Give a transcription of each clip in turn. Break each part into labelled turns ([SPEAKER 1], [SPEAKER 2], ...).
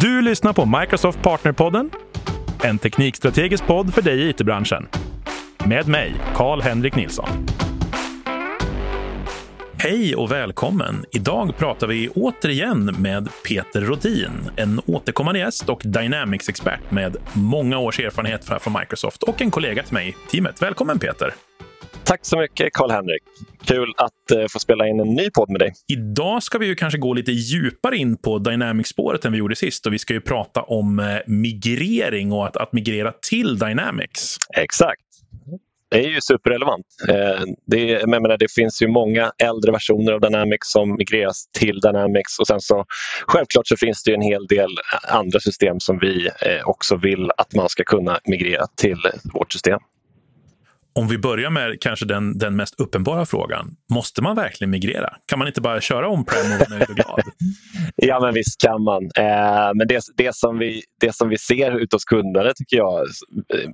[SPEAKER 1] Du lyssnar på Microsoft Partnerpodden, en teknikstrategisk podd för dig i it-branschen. Med mig, Karl-Henrik Nilsson. Hej och välkommen! Idag pratar vi återigen med Peter Rodin, en återkommande gäst och Dynamics-expert med många års erfarenhet från Microsoft och en kollega till mig i teamet. Välkommen Peter!
[SPEAKER 2] Tack så mycket Karl-Henrik. Kul att eh, få spela in en ny podd med dig.
[SPEAKER 1] Idag ska vi ju kanske gå lite djupare in på Dynamics-spåret än vi gjorde sist. Och vi ska ju prata om eh, migrering och att, att migrera till Dynamics.
[SPEAKER 2] Exakt. Det är ju superrelevant. Eh, det, menar, det finns ju många äldre versioner av Dynamics som migreras till Dynamics och sen så självklart så finns det en hel del andra system som vi också vill att man ska kunna migrera till vårt system.
[SPEAKER 1] Om vi börjar med kanske den, den mest uppenbara frågan. Måste man verkligen migrera? Kan man inte bara köra om-prem och vara nöjd och glad?
[SPEAKER 2] ja, men visst kan man. Eh, men det, det, som vi, det som vi ser ute hos kunderna tycker jag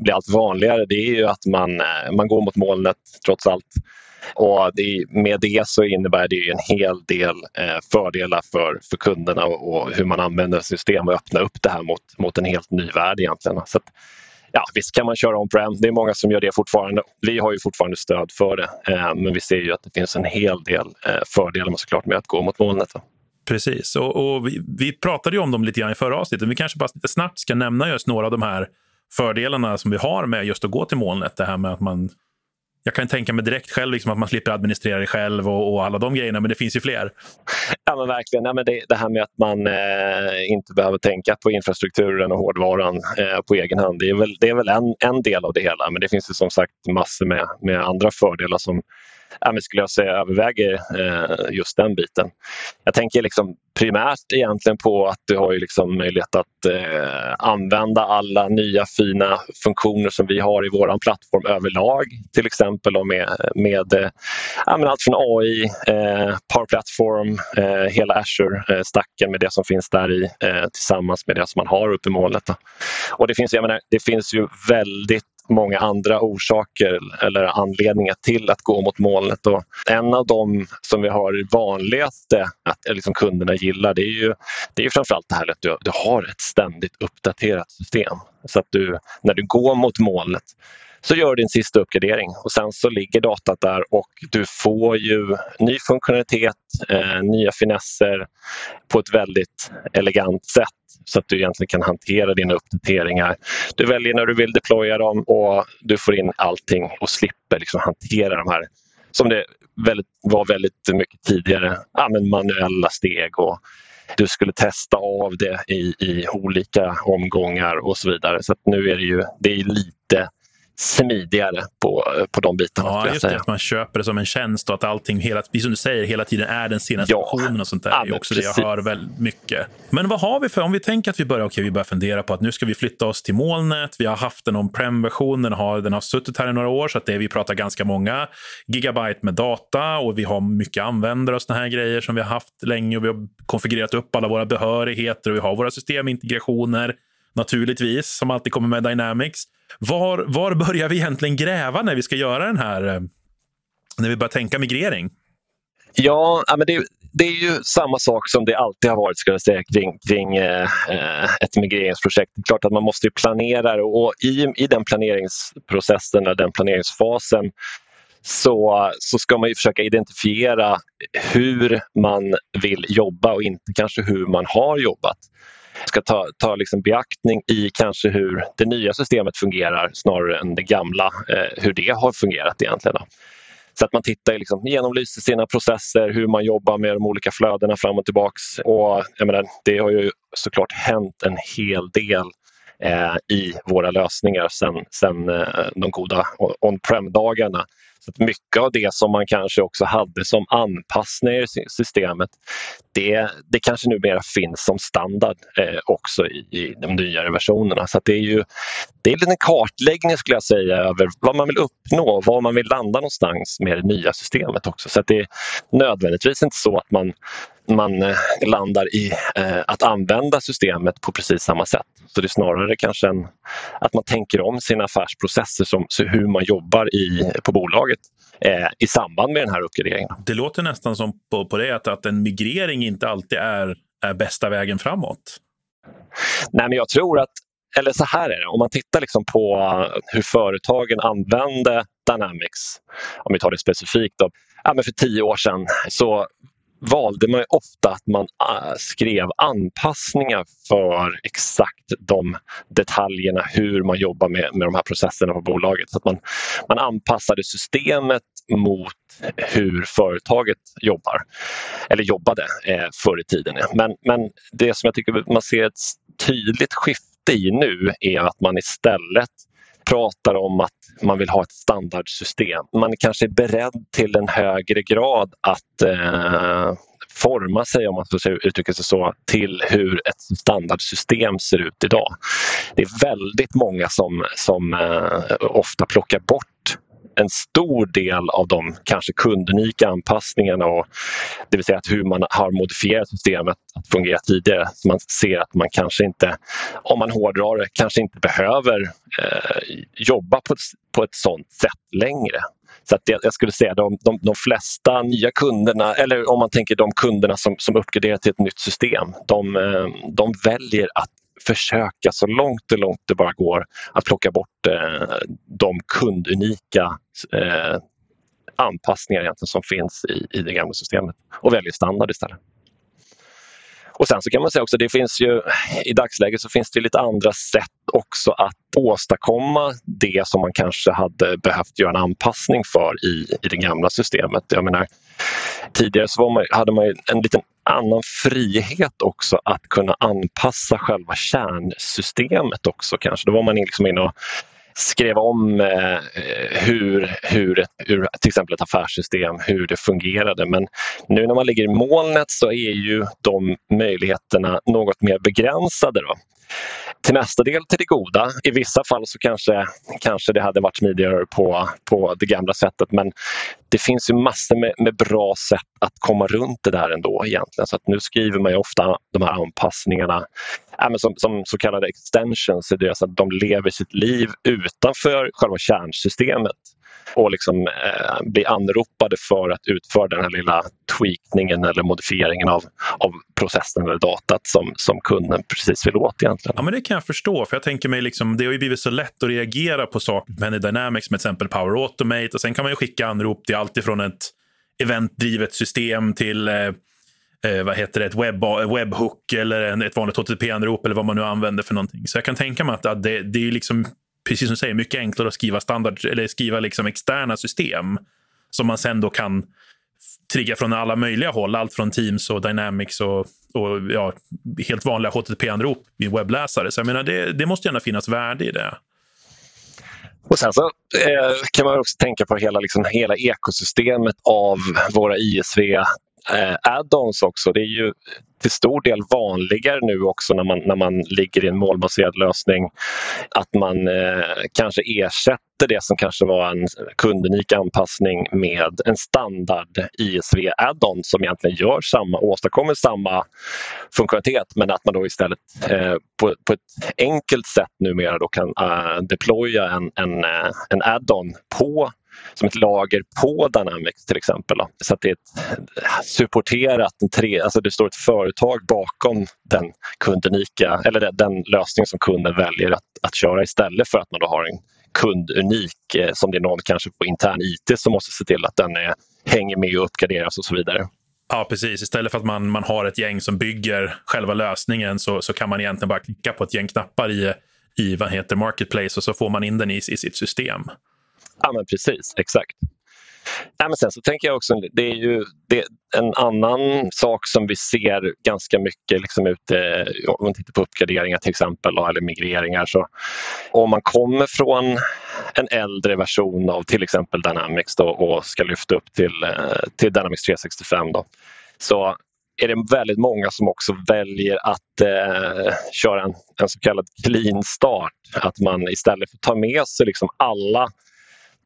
[SPEAKER 2] blir allt vanligare. Det är ju att man, eh, man går mot molnet trots allt. Och det, med det så innebär det en hel del eh, fördelar för, för kunderna och, och, hur man använder system och öppnar upp det här mot, mot en helt ny värld egentligen. Så att, ja, visst kan man köra on-prem. Det är många som gör det fortfarande. Vi har ju fortfarande stöd för det. Eh, men vi ser ju att det finns en hel del eh, fördelar med, såklart med att gå mot molnet.
[SPEAKER 1] Precis, och, och vi, vi, pratade ju om dem lite grann i förra avsnittet. Vi kanske bara lite snabbt ska nämna just några av de här fördelarna som vi har med just att gå till molnet. Det här med att man jag kan tänka mig direkt själv liksom att man slipper administrera det själv och, och, alla de grejerna, men det finns ju fler.
[SPEAKER 2] Ja, men verkligen. Ja, men det, det här med att man eh, inte behöver tänka på infrastrukturen och hårdvaran eh, på egen hand, det är väl, det är väl en, en del av det hela. Men det finns ju som sagt massor med, med andra fördelar som ja, men skulle jag säga överväger eh, just den biten. Jag tänker liksom primärt egentligen på att du har ju liksom möjlighet att eh, använda alla nya fina funktioner som vi har i vår plattform överlag. Till exempel med, med eh, ja, men allt från AI, eh, Power Platform, eh, hela Azure-stacken eh, med det som finns där i eh, tillsammans med det som man har uppe i molnet. Och det finns, jag menar, det finns ju väldigt många andra orsaker eller anledningar till att gå mot molnet. Och en av de som vi har vanligaste att eh, liksom kunderna gillar det är ju det är framförallt det här att du, du har ett ständigt uppdaterat system. Så att du, när du går mot målet, så gör din sista uppgradering och sen så ligger datat där och du får ju ny funktionalitet, eh, nya finesser på ett väldigt elegant sätt så att du egentligen kan hantera dina uppdateringar. Du väljer när du vill deploya dem och du får in allting och slipper liksom hantera de här som det väldigt, var väldigt mycket tidigare, ja, manuella steg och du skulle testa av det i, i olika omgångar och så vidare. Så nu är det ju det är lite smidigare på, på de bitarna.
[SPEAKER 1] Ja, just det. Att man köper det som en tjänst och att allting, hela, som du säger, hela tiden är den senaste ja. versionen och sånt där. Ja, det är också precis. det jag hör väldigt mycket. Men vad har vi för, om vi tänker att vi börjar, okay, vi börjar fundera på att nu ska vi flytta oss till molnet. Vi har haft en on-prem-version, den har, den har suttit här i några år, så att det, vi pratar ganska många gigabyte med data och vi har mycket användare och såna här grejer som vi har haft länge och vi har konfigurerat upp alla våra behörigheter och vi har våra systemintegrationer naturligtvis, som alltid kommer med Dynamics. Var, var börjar vi egentligen gräva när vi ska göra den här, eh, när vi börjar tänka migrering?
[SPEAKER 2] Ja, men det, det är ju samma sak som det alltid har varit ska jag säga, kring, kring eh, ett migreringsprojekt. Det är klart att man måste planera och i, i den planeringsprocessen, den planeringsfasen så, så ska man försöka identifiera hur man vill jobba och inte kanske hur man har jobbat ska ta, ta liksom beaktning i kanske hur det nya systemet fungerar snarare än det gamla, eh, hur det har fungerat egentligen. Då. Så att man tittar, liksom, genomlyser sina processer, hur man jobbar med de olika flödena fram och tillbaks. Och, jag menar, det har ju såklart hänt en hel del eh, i våra lösningar sedan eh, de goda on-prem-dagarna. Så mycket av det som man kanske också hade som anpassningar i systemet, det, det kanske numera finns som standard eh, också i, i de nyare versionerna. Så det är ju det är en kartläggning skulle jag säga över vad man vill uppnå, var man vill landa någonstans med det nya systemet också. Så det är nödvändigtvis inte så att man man eh, landar i eh, att använda systemet på precis samma sätt. Så det är snarare kanske en, att man tänker om sina affärsprocesser, som, hur man jobbar i, på bolaget eh, i samband med den här uppgraderingen.
[SPEAKER 1] Det låter nästan som på, på det att, att en migrering inte alltid är, är bästa vägen framåt.
[SPEAKER 2] Nej, men jag tror att eller så här är det, om man tittar liksom på hur företagen använde Dynamics, om vi tar det specifikt. Då, ja, men för tio år sedan så valde man ofta att man äh, skrev anpassningar för exakt de detaljerna hur man jobbar med, med de här processerna på bolaget. Så att man, man anpassade systemet mot hur företaget jobbar, eller jobbade eh, förr i tiden. Men, men det som jag tycker man ser ett tydligt skifte i nu är att man istället pratar om att man vill ha ett standardsystem. Man kanske är beredd till en högre grad att eh, forma sig, om man ska uttrycka sig så, till hur ett standardsystem ser ut idag. Det är väldigt många som, som eh, ofta plockar bort en stor del av de kanske kundunika anpassningarna och det vill säga att hur man har modifierat systemet att fungera tidigare. Så man ser att man kanske inte, om man hårdrar det, kanske inte behöver eh, jobba på ett, på ett sådant sätt längre. Så att jag, skulle säga att de, de, de, flesta nya kunderna, eller om man tänker de kunderna som, som uppgraderar till ett nytt system, de, eh, de väljer att försöka så långt det långt det bara går att plocka bort eh, de kundunika eh, anpassningar egentligen som finns i, i det gamla systemet och väljer standard istället. Och sen så kan man säga också, det finns ju i dagsläget så finns det lite andra sätt också att åstadkomma det som man kanske hade behövt göra en anpassning för i, i det gamla systemet. Jag menar, tidigare så man, hade man en liten annan frihet också att kunna anpassa själva kärnsystemet också kanske. Då var man liksom inne och skrev om eh, hur, hur, ett, hur till exempel ett affärssystem, hur det fungerade. Men nu när man ligger i molnet så är ju de möjligheterna något mer begränsade. Då till nästa del till det goda. I vissa fall så kanske, kanske det hade varit smidigare på, på det gamla sättet men det finns ju massor med, med bra sätt att komma runt det där ändå egentligen. Så att nu skriver man ju ofta de här anpassningarna äh, som, som så kallade extensions, det är så att de lever sitt liv utanför själva kärnsystemet och liksom, eh, blir anropade för att utföra den här lilla tweakningen eller modifieringen av, av processen eller datat som, som kunden precis vill åt egentligen.
[SPEAKER 1] Ja, men det kan jag förstå, för jag tänker mig liksom, det har ju blivit så lätt att reagera på saker med Dynamics, med till exempel Power Automate och sen kan man ju skicka anrop till allt ifrån ett eventdrivet system till eh, eh, vad heter det, ett webb, webbhook eller en, ett vanligt HTTP-anrop eller vad man nu använder för någonting. Så jag kan tänka mig att, att det, det är liksom precis som du säger, mycket enklare att skriva standard eller skriva liksom externa system som man sen då kan trigga från alla möjliga håll. Allt från Teams och Dynamics och, och ja, helt vanliga HTTP-anrop i webbläsare. Så jag menar, det, det måste gärna finnas värde i det.
[SPEAKER 2] Och Sen så eh, kan man också tänka på hela, liksom, hela ekosystemet av våra ISV Eh, add-ons också. Det är ju till stor del vanligare nu också när man, när man ligger i en målbaserad lösning att man eh, kanske ersätter det som kanske var en kundunik anpassning med en standard ISV add-on som egentligen gör samma, åstadkommer samma funktionalitet men att man då istället eh, på, på ett enkelt sätt numera då kan eh, deploya en, en, eh, en add-on på som ett lager på Dynamics till exempel. Då. Så att det är ett supporterat, en tre, alltså det står ett företag bakom den kundunika, eller den, lösning som kunden väljer att, att köra istället för att man då har en kundunik eh, som det är någon kanske på intern IT som måste se till att den är, hänger med och uppgraderas och så vidare.
[SPEAKER 1] Ja, precis. Istället för att man, man har ett gäng som bygger själva lösningen så, så kan man egentligen bara klicka på ett gäng knappar i, i vad heter Marketplace och så får man in den i, i sitt system.
[SPEAKER 2] Ja, men precis. Exakt. Nej, men sen så tänker jag också, det är ju det, en annan sak som vi ser ganska mycket liksom ute, om man tittar på uppgraderingar till exempel eller migreringar. Så om man kommer från en äldre version av till exempel Dynamics då, och ska lyfta upp till, eh, till Dynamics 365 då, så är det väldigt många som också väljer att eh, köra en, en så kallad clean start. Att man istället för att ta med sig liksom alla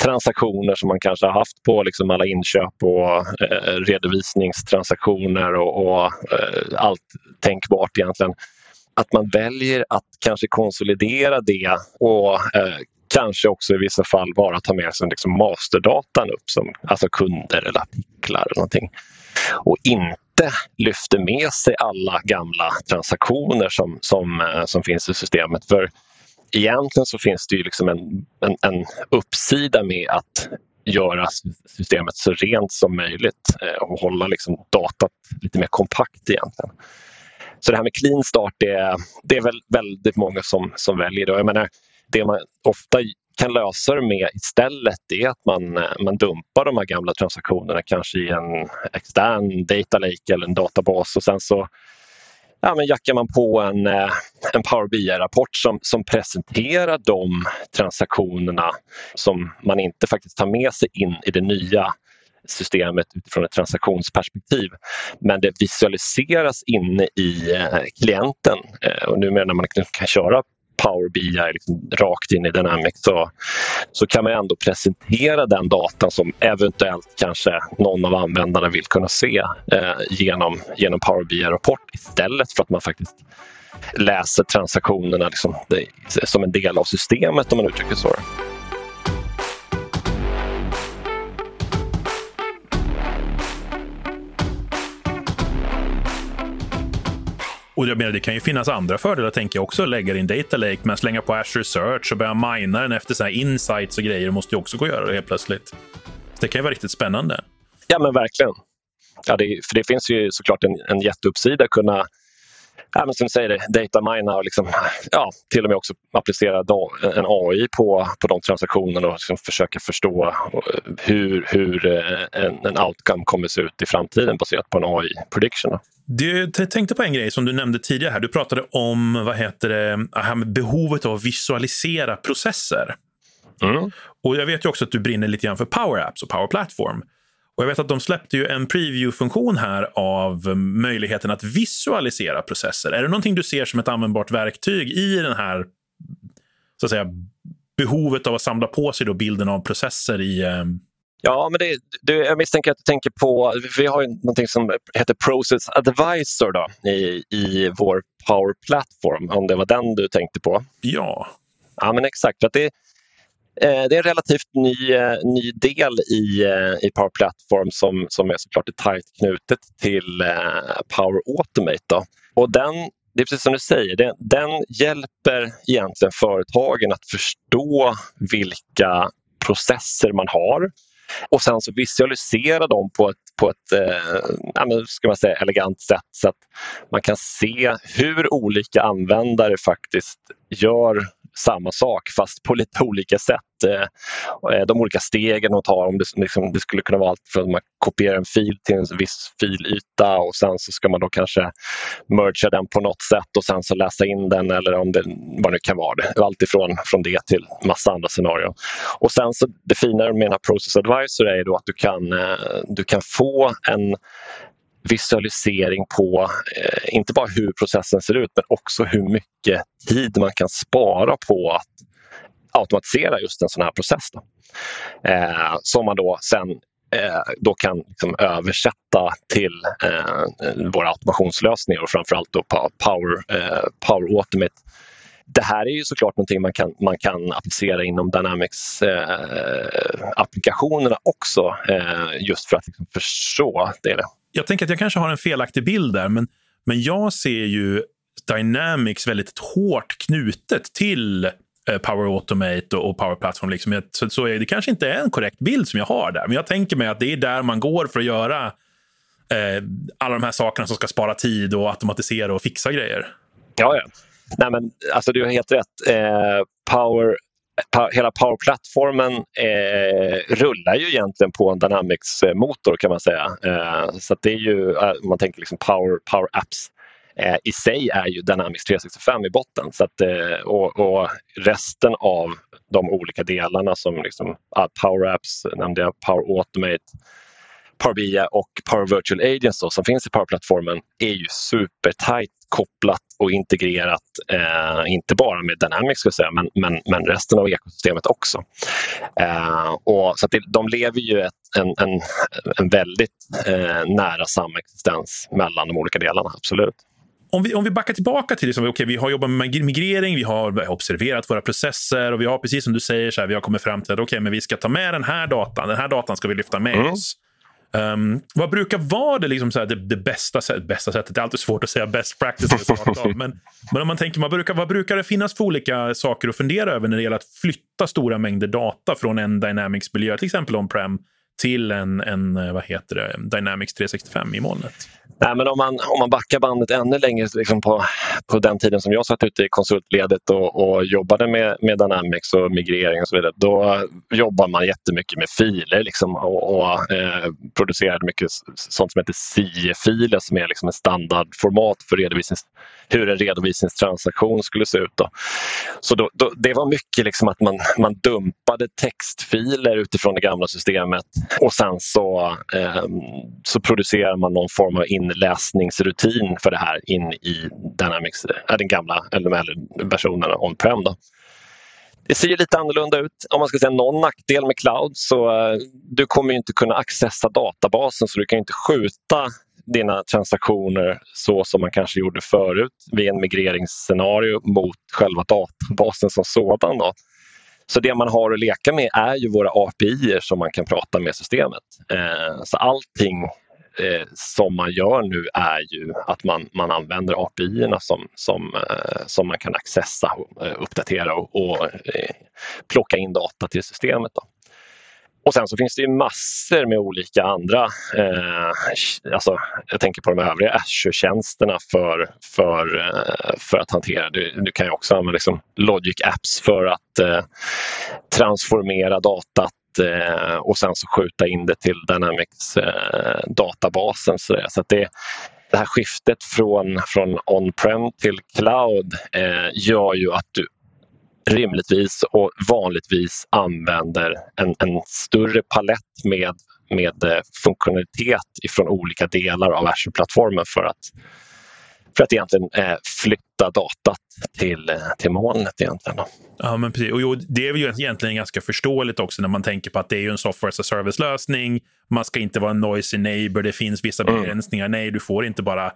[SPEAKER 2] transaktioner som man kanske har haft på liksom alla inköp och eh, redovisningstransaktioner och, och eh, allt tänkbart egentligen. Att man väljer att kanske konsolidera det och eh, kanske också i vissa fall bara ta med sig liksom masterdatan upp som alltså kunder eller artiklar eller någonting. Och inte lyfter med sig alla gamla transaktioner som, som, eh, som finns i systemet. För egentligen så finns det ju liksom en, en, en uppsida med att göra systemet så rent som möjligt eh, och hålla liksom datat lite mer kompakt egentligen. Så det här med clean start, det, det är väl väldigt många som, som väljer det. Jag menar, det man ofta kan lösa det med istället är att man, eh, man dumpar de här gamla transaktionerna kanske i en extern data lake eller en databas och sen så ja, men jackar man på en, eh, en Power BI-rapport som, som presenterar de transaktionerna som man inte faktiskt tar med sig in i det nya systemet utifrån ett transaktionsperspektiv. Men det visualiseras inne i eh, klienten eh, och nu när man kan köra Power BI liksom rakt in i Dynamics så, så kan man ändå presentera den datan som eventuellt kanske någon av användarna vill kunna se eh, genom, genom Power BI-rapport istället för att man faktiskt läser transaktionerna liksom, det, som en del av systemet om man uttrycker så.
[SPEAKER 1] Och jag menar, det kan ju finnas andra fördelar, tänker jag också. Lägga din data lake, men slänga på Azure Search och börja mina den efter så här insights och grejer måste ju också gå att göra det helt plötsligt. Så det kan ju vara riktigt spännande.
[SPEAKER 2] Ja, men verkligen. Ja, det, för det finns ju såklart en, en jätteuppsida att kunna ja, men som du säger, datamina och liksom, ja, till och med också applicera en AI på, på de transaktionerna och liksom försöka förstå eh, hur, hur eh, en, en outcome kommer se ut i framtiden baserat på en AI-prediction.
[SPEAKER 1] Du tänkte på en grej som du nämnde tidigare. här. Du pratade om vad heter det, behovet av att visualisera processer. Mm. Och Jag vet ju också att du brinner lite grann för Power Apps och Power Platform. Och jag vet att de släppte ju en preview-funktion här av möjligheten att visualisera processer. Är det någonting du ser som ett användbart verktyg i den här så att säga, behovet av att samla på sig då bilden av processer i eh,
[SPEAKER 2] Ja, men det, det, jag misstänker att du tänker på, vi har ju någonting som heter Process Advisor då, i, i vår Power Platform, om det var den du tänkte på.
[SPEAKER 1] Ja.
[SPEAKER 2] Ja, men exakt. Att det, Eh, det är en relativt ny, eh, ny del i, eh, i Power Platform som, som är såklart tajt knutet till Power Automate. Då. Och den, det är precis som du säger, den, den hjälper egentligen företagen att förstå vilka processer man har och sen så visualisera dem på ett, på ett eh, ska man säga, elegant sätt så att man kan se hur olika användare faktiskt gör samma sak fast på lite olika sätt. Eh, eh, de olika stegen de tar, om det, liksom, det skulle kunna vara allt från att man kopierar en fil till en viss filyta och sen så ska man då kanske mergea den på något sätt och sen så läsa in den eller om det vad det kan vara. Det. Allt ifrån från det till massa andra scenarion. Och sen så det fina med den här Process Advisor är då att du kan, eh, du kan få en visualisering på eh, inte bara hur processen ser ut men också hur mycket tid man kan spara på att automatisera just en sån här process. Då. Eh, som man då sen eh, då kan liksom översätta till eh, våra automationslösningar och framförallt då Power, eh, Power Automate det här är ju såklart någonting man kan, man kan applicera inom Dynamics-applikationerna eh, också eh, just för att liksom förstå det
[SPEAKER 1] jag tänker att jag kanske har en felaktig bild där, men, men jag ser ju Dynamics väldigt hårt knutet till eh, Power Automate och, Power Platform. Liksom. Så, så är det kanske inte är en korrekt bild som jag har där, men jag tänker mig att det är där man går för att göra eh, alla de här sakerna som ska spara tid och automatisera och fixa grejer.
[SPEAKER 2] Ja, ja. Nej, men, alltså, du har helt rätt. Eh, Power hela Power-plattformen eh, rullar ju egentligen på en Dynamics-motor eh, kan man säga. Eh, så det är ju, eh, om man tänker liksom Power, Power Apps eh, i sig är ju Dynamics 365 i botten. Så att, eh, och, och, resten av de olika delarna som liksom, Power Apps, nämnde jag, Power Automate, Power BI och Power Virtual Agents då, som finns i Power-plattformen är ju supertajt kopplat och integrerat, eh, inte bara med Dynamics ska säga, men, men, men resten av ekosystemet också. Eh, och, så det, de lever ju ett, en, en, en väldigt eh, nära samexistens mellan de olika delarna, absolut.
[SPEAKER 1] Om vi, om vi backar tillbaka till liksom, okay, vi har jobbat med migrering, vi har observerat våra processer och vi har precis som du säger, så här, vi har kommit fram till att okay, men vi ska ta med den här datan, den här datan ska vi lyfta med mm. oss. Um, vad brukar vara det, liksom så det, det bästa, bästa sättet? Det är alltid svårt att säga best practices. men, men om man tänker, man brukar, vad brukar det finnas för olika saker att fundera över när det gäller att flytta stora mängder data från en Dynamics-miljö, till exempel on-prem, till en, en eh, vad heter det, Dynamics 365 i molnet?
[SPEAKER 2] Nej, men om, man, om man backar bandet ännu längre liksom på, på den tiden som jag satt ute i konsultledet och, och jobbade med, med Dynamics och migrering och så vidare. Då jobbar man jättemycket med filer liksom, och, och eh, producerade mycket sånt som heter CIE-filer som är liksom ett standardformat för redovisnings, hur en redovisningstransaktion skulle se ut. Då. Så då, då, det var mycket liksom att man, man dumpade textfiler utifrån det gamla systemet och sen så, eh, så producerar man någon form av inläsningsrutin för det här in i Dynamics, äh, den gamla LML-versionen on-prem. Det ser lite annorlunda ut. Om man ska säga någon nackdel med cloud så eh, du kommer inte kunna accessa databasen så du kan inte skjuta dina transaktioner så som man kanske gjorde förut vid en migreringsscenario mot själva databasen som sådan. Då. Så det man har att leka med är ju våra API som man kan prata med systemet. Eh, så allting eh, som man gör nu är ju att man, man använder api som, som, eh, som man kan accessa, eh, uppdatera och, och eh, plocka in data till systemet. Då. Och sen så finns det ju massor med olika andra, eh, alltså jag tänker på de övriga Azure-tjänsterna för, för, eh, för att hantera. Du, du kan ju också använda liksom Logic Apps för att eh, transformera datat eh, och sen så skjuta in det till Dynamics-databasen. Eh, så så det, det här skiftet från, från on-prem till cloud eh, gör ju att du rimligtvis och vanligtvis använder en, en större palett med, med eh, funktionalitet ifrån olika delar av Azure-plattformen för att, för att egentligen eh, flytta datat till, eh, till molnet. Egentligen.
[SPEAKER 1] Ja, men precis. Och jo, det är ju egentligen ganska förståeligt också när man tänker på att det är en software as a service-lösning. Man ska inte vara en noisy neighbor, det finns vissa mm. begränsningar. Mm. Nej, du får inte bara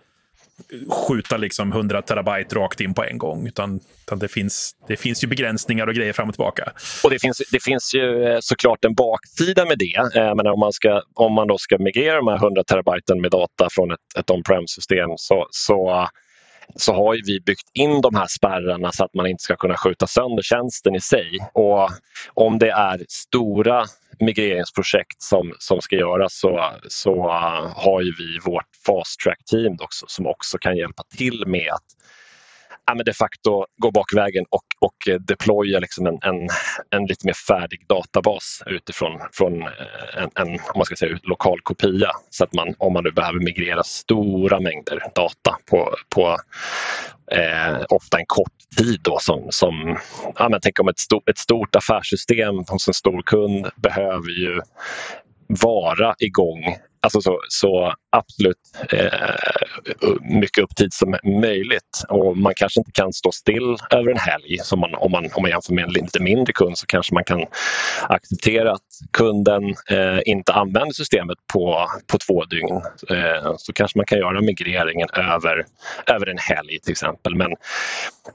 [SPEAKER 1] skjuta liksom 100 terabyte rakt in på en gång. Utan, utan, det, finns, det finns ju begränsningar och grejer fram och tillbaka.
[SPEAKER 2] Och Det finns, det finns ju eh, såklart en baksida med det. Eh, men om man, ska, om man då ska migrera de här 100 terabyten med data från ett, ett on-prem-system så, så så har vi byggt in de här spärrarna så att man inte ska kunna skjuta sönder tjänsten i sig. Och om det är stora migreringsprojekt som, som ska göras så, så äh, har ju vi vårt fast track team också, som också kan hjälpa till med att ja, men de facto gå bakvägen och, och eh, deploya liksom en, en, en lite mer färdig databas utifrån från eh, en, en om man ska säga, lokal kopia. Så att man, om man nu behöver migrera stora mängder data på, på eh, ofta en kort tid då som, som ja, men tänk om ett, stort, ett stort affärssystem hos en stor kund behöver ju vara igång Alltså så, så absolut eh, mycket upptid som möjligt. Och man kanske inte kan stå still över en helg. Så man, om, man, om man jämför med en lite mindre kund så kanske man kan acceptera att kunden eh, inte använder systemet på, på två dygn. Eh, så kanske man kan göra migreringen över, över en helg till exempel. Men,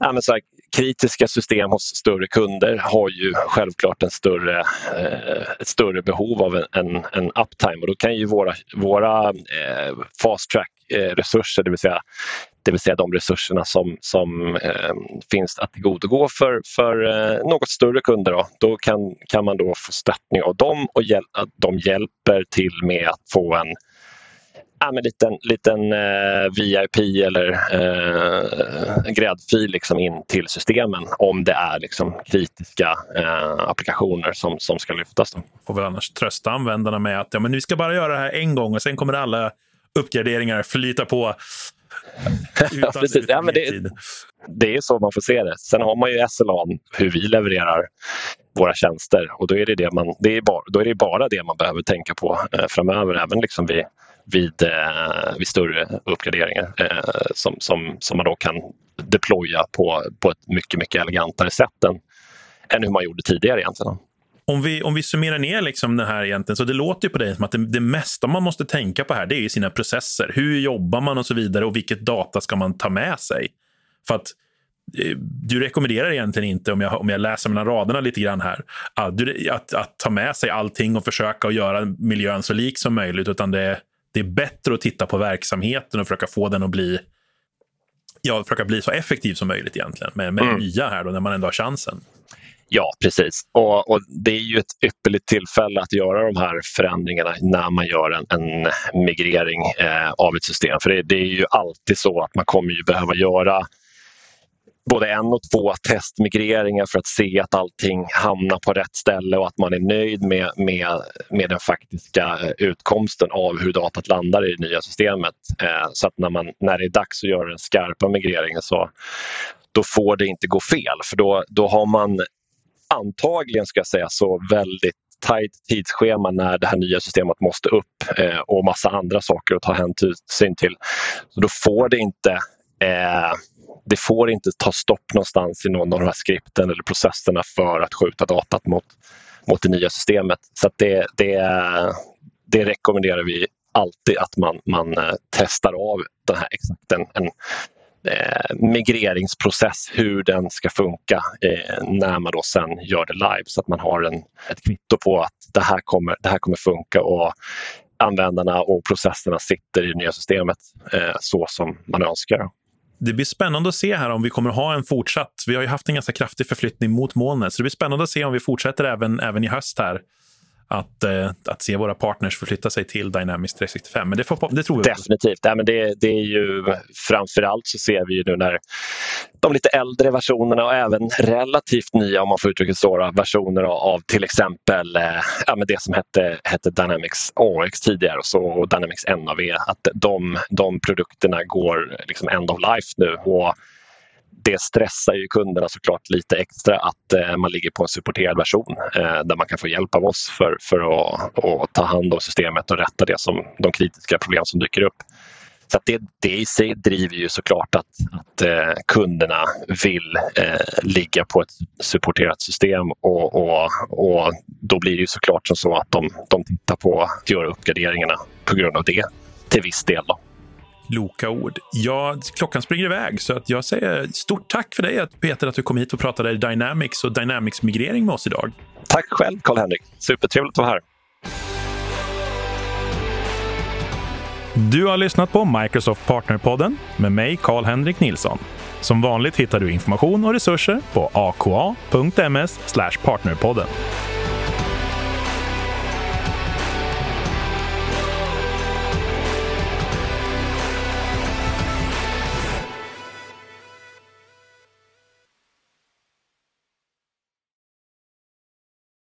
[SPEAKER 2] ja, men så här, kritiska system hos större kunder har ju självklart en större, eh, ett större behov av en, en, en uptime och då kan ju våra, våra eh, fast track-resurser, eh, det vill säga det vill säga de resurserna som, som eh, finns att tillgodogå för, för eh, något större kunder. Då, då kan, kan man då få stöttning av dem och hjäl de hjälper till med att få en ja, men liten, liten eh, VIP eller eh, gräddfil liksom in till systemen om det är liksom kritiska eh, applikationer som, som ska lyftas. Då.
[SPEAKER 1] Får väl annars trösta användarna med att ja, men vi ska bara göra det här en gång och sen kommer alla uppgraderingar flyta på.
[SPEAKER 2] ja, precis. Ja, men det, det är så man får se det. Sen har man ju SLA, hur vi levererar våra tjänster och då är det, det, man, det är bara, då är det bara det man behöver tänka på eh, framöver. Även liksom vid vid, eh, vid större uppgraderingar eh, som, som, som man då kan deploya på, på ett mycket, mycket elegantare sätt än, än hur man gjorde tidigare egentligen.
[SPEAKER 1] Om vi, om vi summerar ner liksom det här egentligen, så det låter ju på dig som att det, det mesta man måste tänka på här, det är sina processer. Hur jobbar man och så vidare och vilket data ska man ta med sig? För att eh, du rekommenderar egentligen inte, om jag, om jag läser mellan raderna lite grann här, att, att, att ta med sig allting och försöka att göra miljön så lik som möjligt, utan det, det är bättre att titta på verksamheten och försöka få den att bli ja, försöka bli så effektiv som möjligt egentligen med, med mm. nya här då, när man ändå har chansen.
[SPEAKER 2] Ja, precis. Och, och, Det är ju ett ypperligt tillfälle att göra de här förändringarna när man gör en, en migrering eh, av ett system. För det, det, är ju alltid så att man kommer ju behöva göra både en och två testmigreringar för att se att allting hamnar på rätt ställe och att man är nöjd med, med, med den faktiska eh, utkomsten av hur datat landar i det nya systemet. Eh, så att när, man, när det är dags att göra den skarpa migreringen så då får det inte gå fel för då, då har man antagligen ska jag säga så väldigt tajt tidsschema när det här nya systemet måste upp eh, och massa andra saker att ta hänsyn till. Så då får det inte eh, det får inte ta stopp någonstans i någon av de här skripten eller processerna för att skjuta datat mot, mot det nya systemet. Så det, det, det rekommenderar vi alltid att man, man eh, testar av den här exakt en, en eh, migreringsprocess, hur den ska funka eh, när man då sen gör det live så att man har en, ett kvitto på att det här kommer, det här kommer funka och användarna och processerna sitter i det nya systemet eh, så som man önskar
[SPEAKER 1] det blir spännande att se här om vi kommer ha en fortsatt... Vi har ju haft en ganska kraftig förflyttning mot molnet, så det blir spännande att se om vi fortsätter även, även i höst här att, eh, att se våra partners förflytta sig till Dynamics 365. Men det, får, det tror vi
[SPEAKER 2] Definitivt. Ja, men det, det är ju, framförallt så ser vi ju nu när de lite äldre versionerna och även relativt nya, om man får uttrycka så, versioner av till exempel eh, ja, men det som hette, hette Dynamics AX tidigare och, så, och Dynamics NAV. Att de, de produkterna går liksom end of life nu. Och det stressar ju kunderna såklart lite extra att eh, man ligger på en supporterad version eh, där man kan få hjälp av oss för, för att, att, ta hand om systemet och rätta det som, de kritiska problem som dyker upp. Så det, det i sig driver ju såklart att, att eh, kunderna vill eh, ligga på ett supporterat system och, och, och då blir det ju såklart som så att de, de tittar på att göra uppgraderingarna på grund av det till viss del. Då
[SPEAKER 1] kloka ord. Ja, klockan springer iväg, så att jag säger stort tack för dig Peter att du kom hit och pratade Dynamics och Dynamics-migrering med oss idag.
[SPEAKER 2] Tack själv Karl-Henrik. Supertrevligt att vara här.
[SPEAKER 1] Du har lyssnat på Microsoft Partnerpodden med mig, Karl-Henrik Nilsson. Som vanligt hittar du information och resurser på aka.ms partnerpodden.